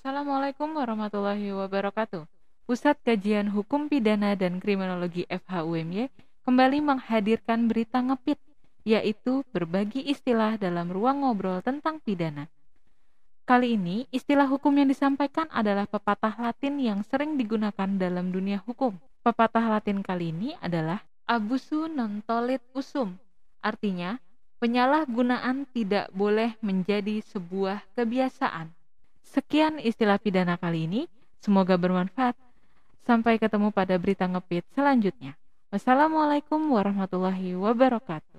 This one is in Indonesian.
Assalamualaikum warahmatullahi wabarakatuh. Pusat Kajian Hukum Pidana dan Kriminologi FHUMY kembali menghadirkan berita ngepit, yaitu berbagi istilah dalam ruang ngobrol tentang pidana. Kali ini, istilah hukum yang disampaikan adalah pepatah Latin yang sering digunakan dalam dunia hukum. Pepatah Latin kali ini adalah abusu non tolit usum, artinya penyalahgunaan tidak boleh menjadi sebuah kebiasaan. Sekian istilah pidana kali ini. Semoga bermanfaat. Sampai ketemu pada berita ngepit selanjutnya. Wassalamualaikum warahmatullahi wabarakatuh.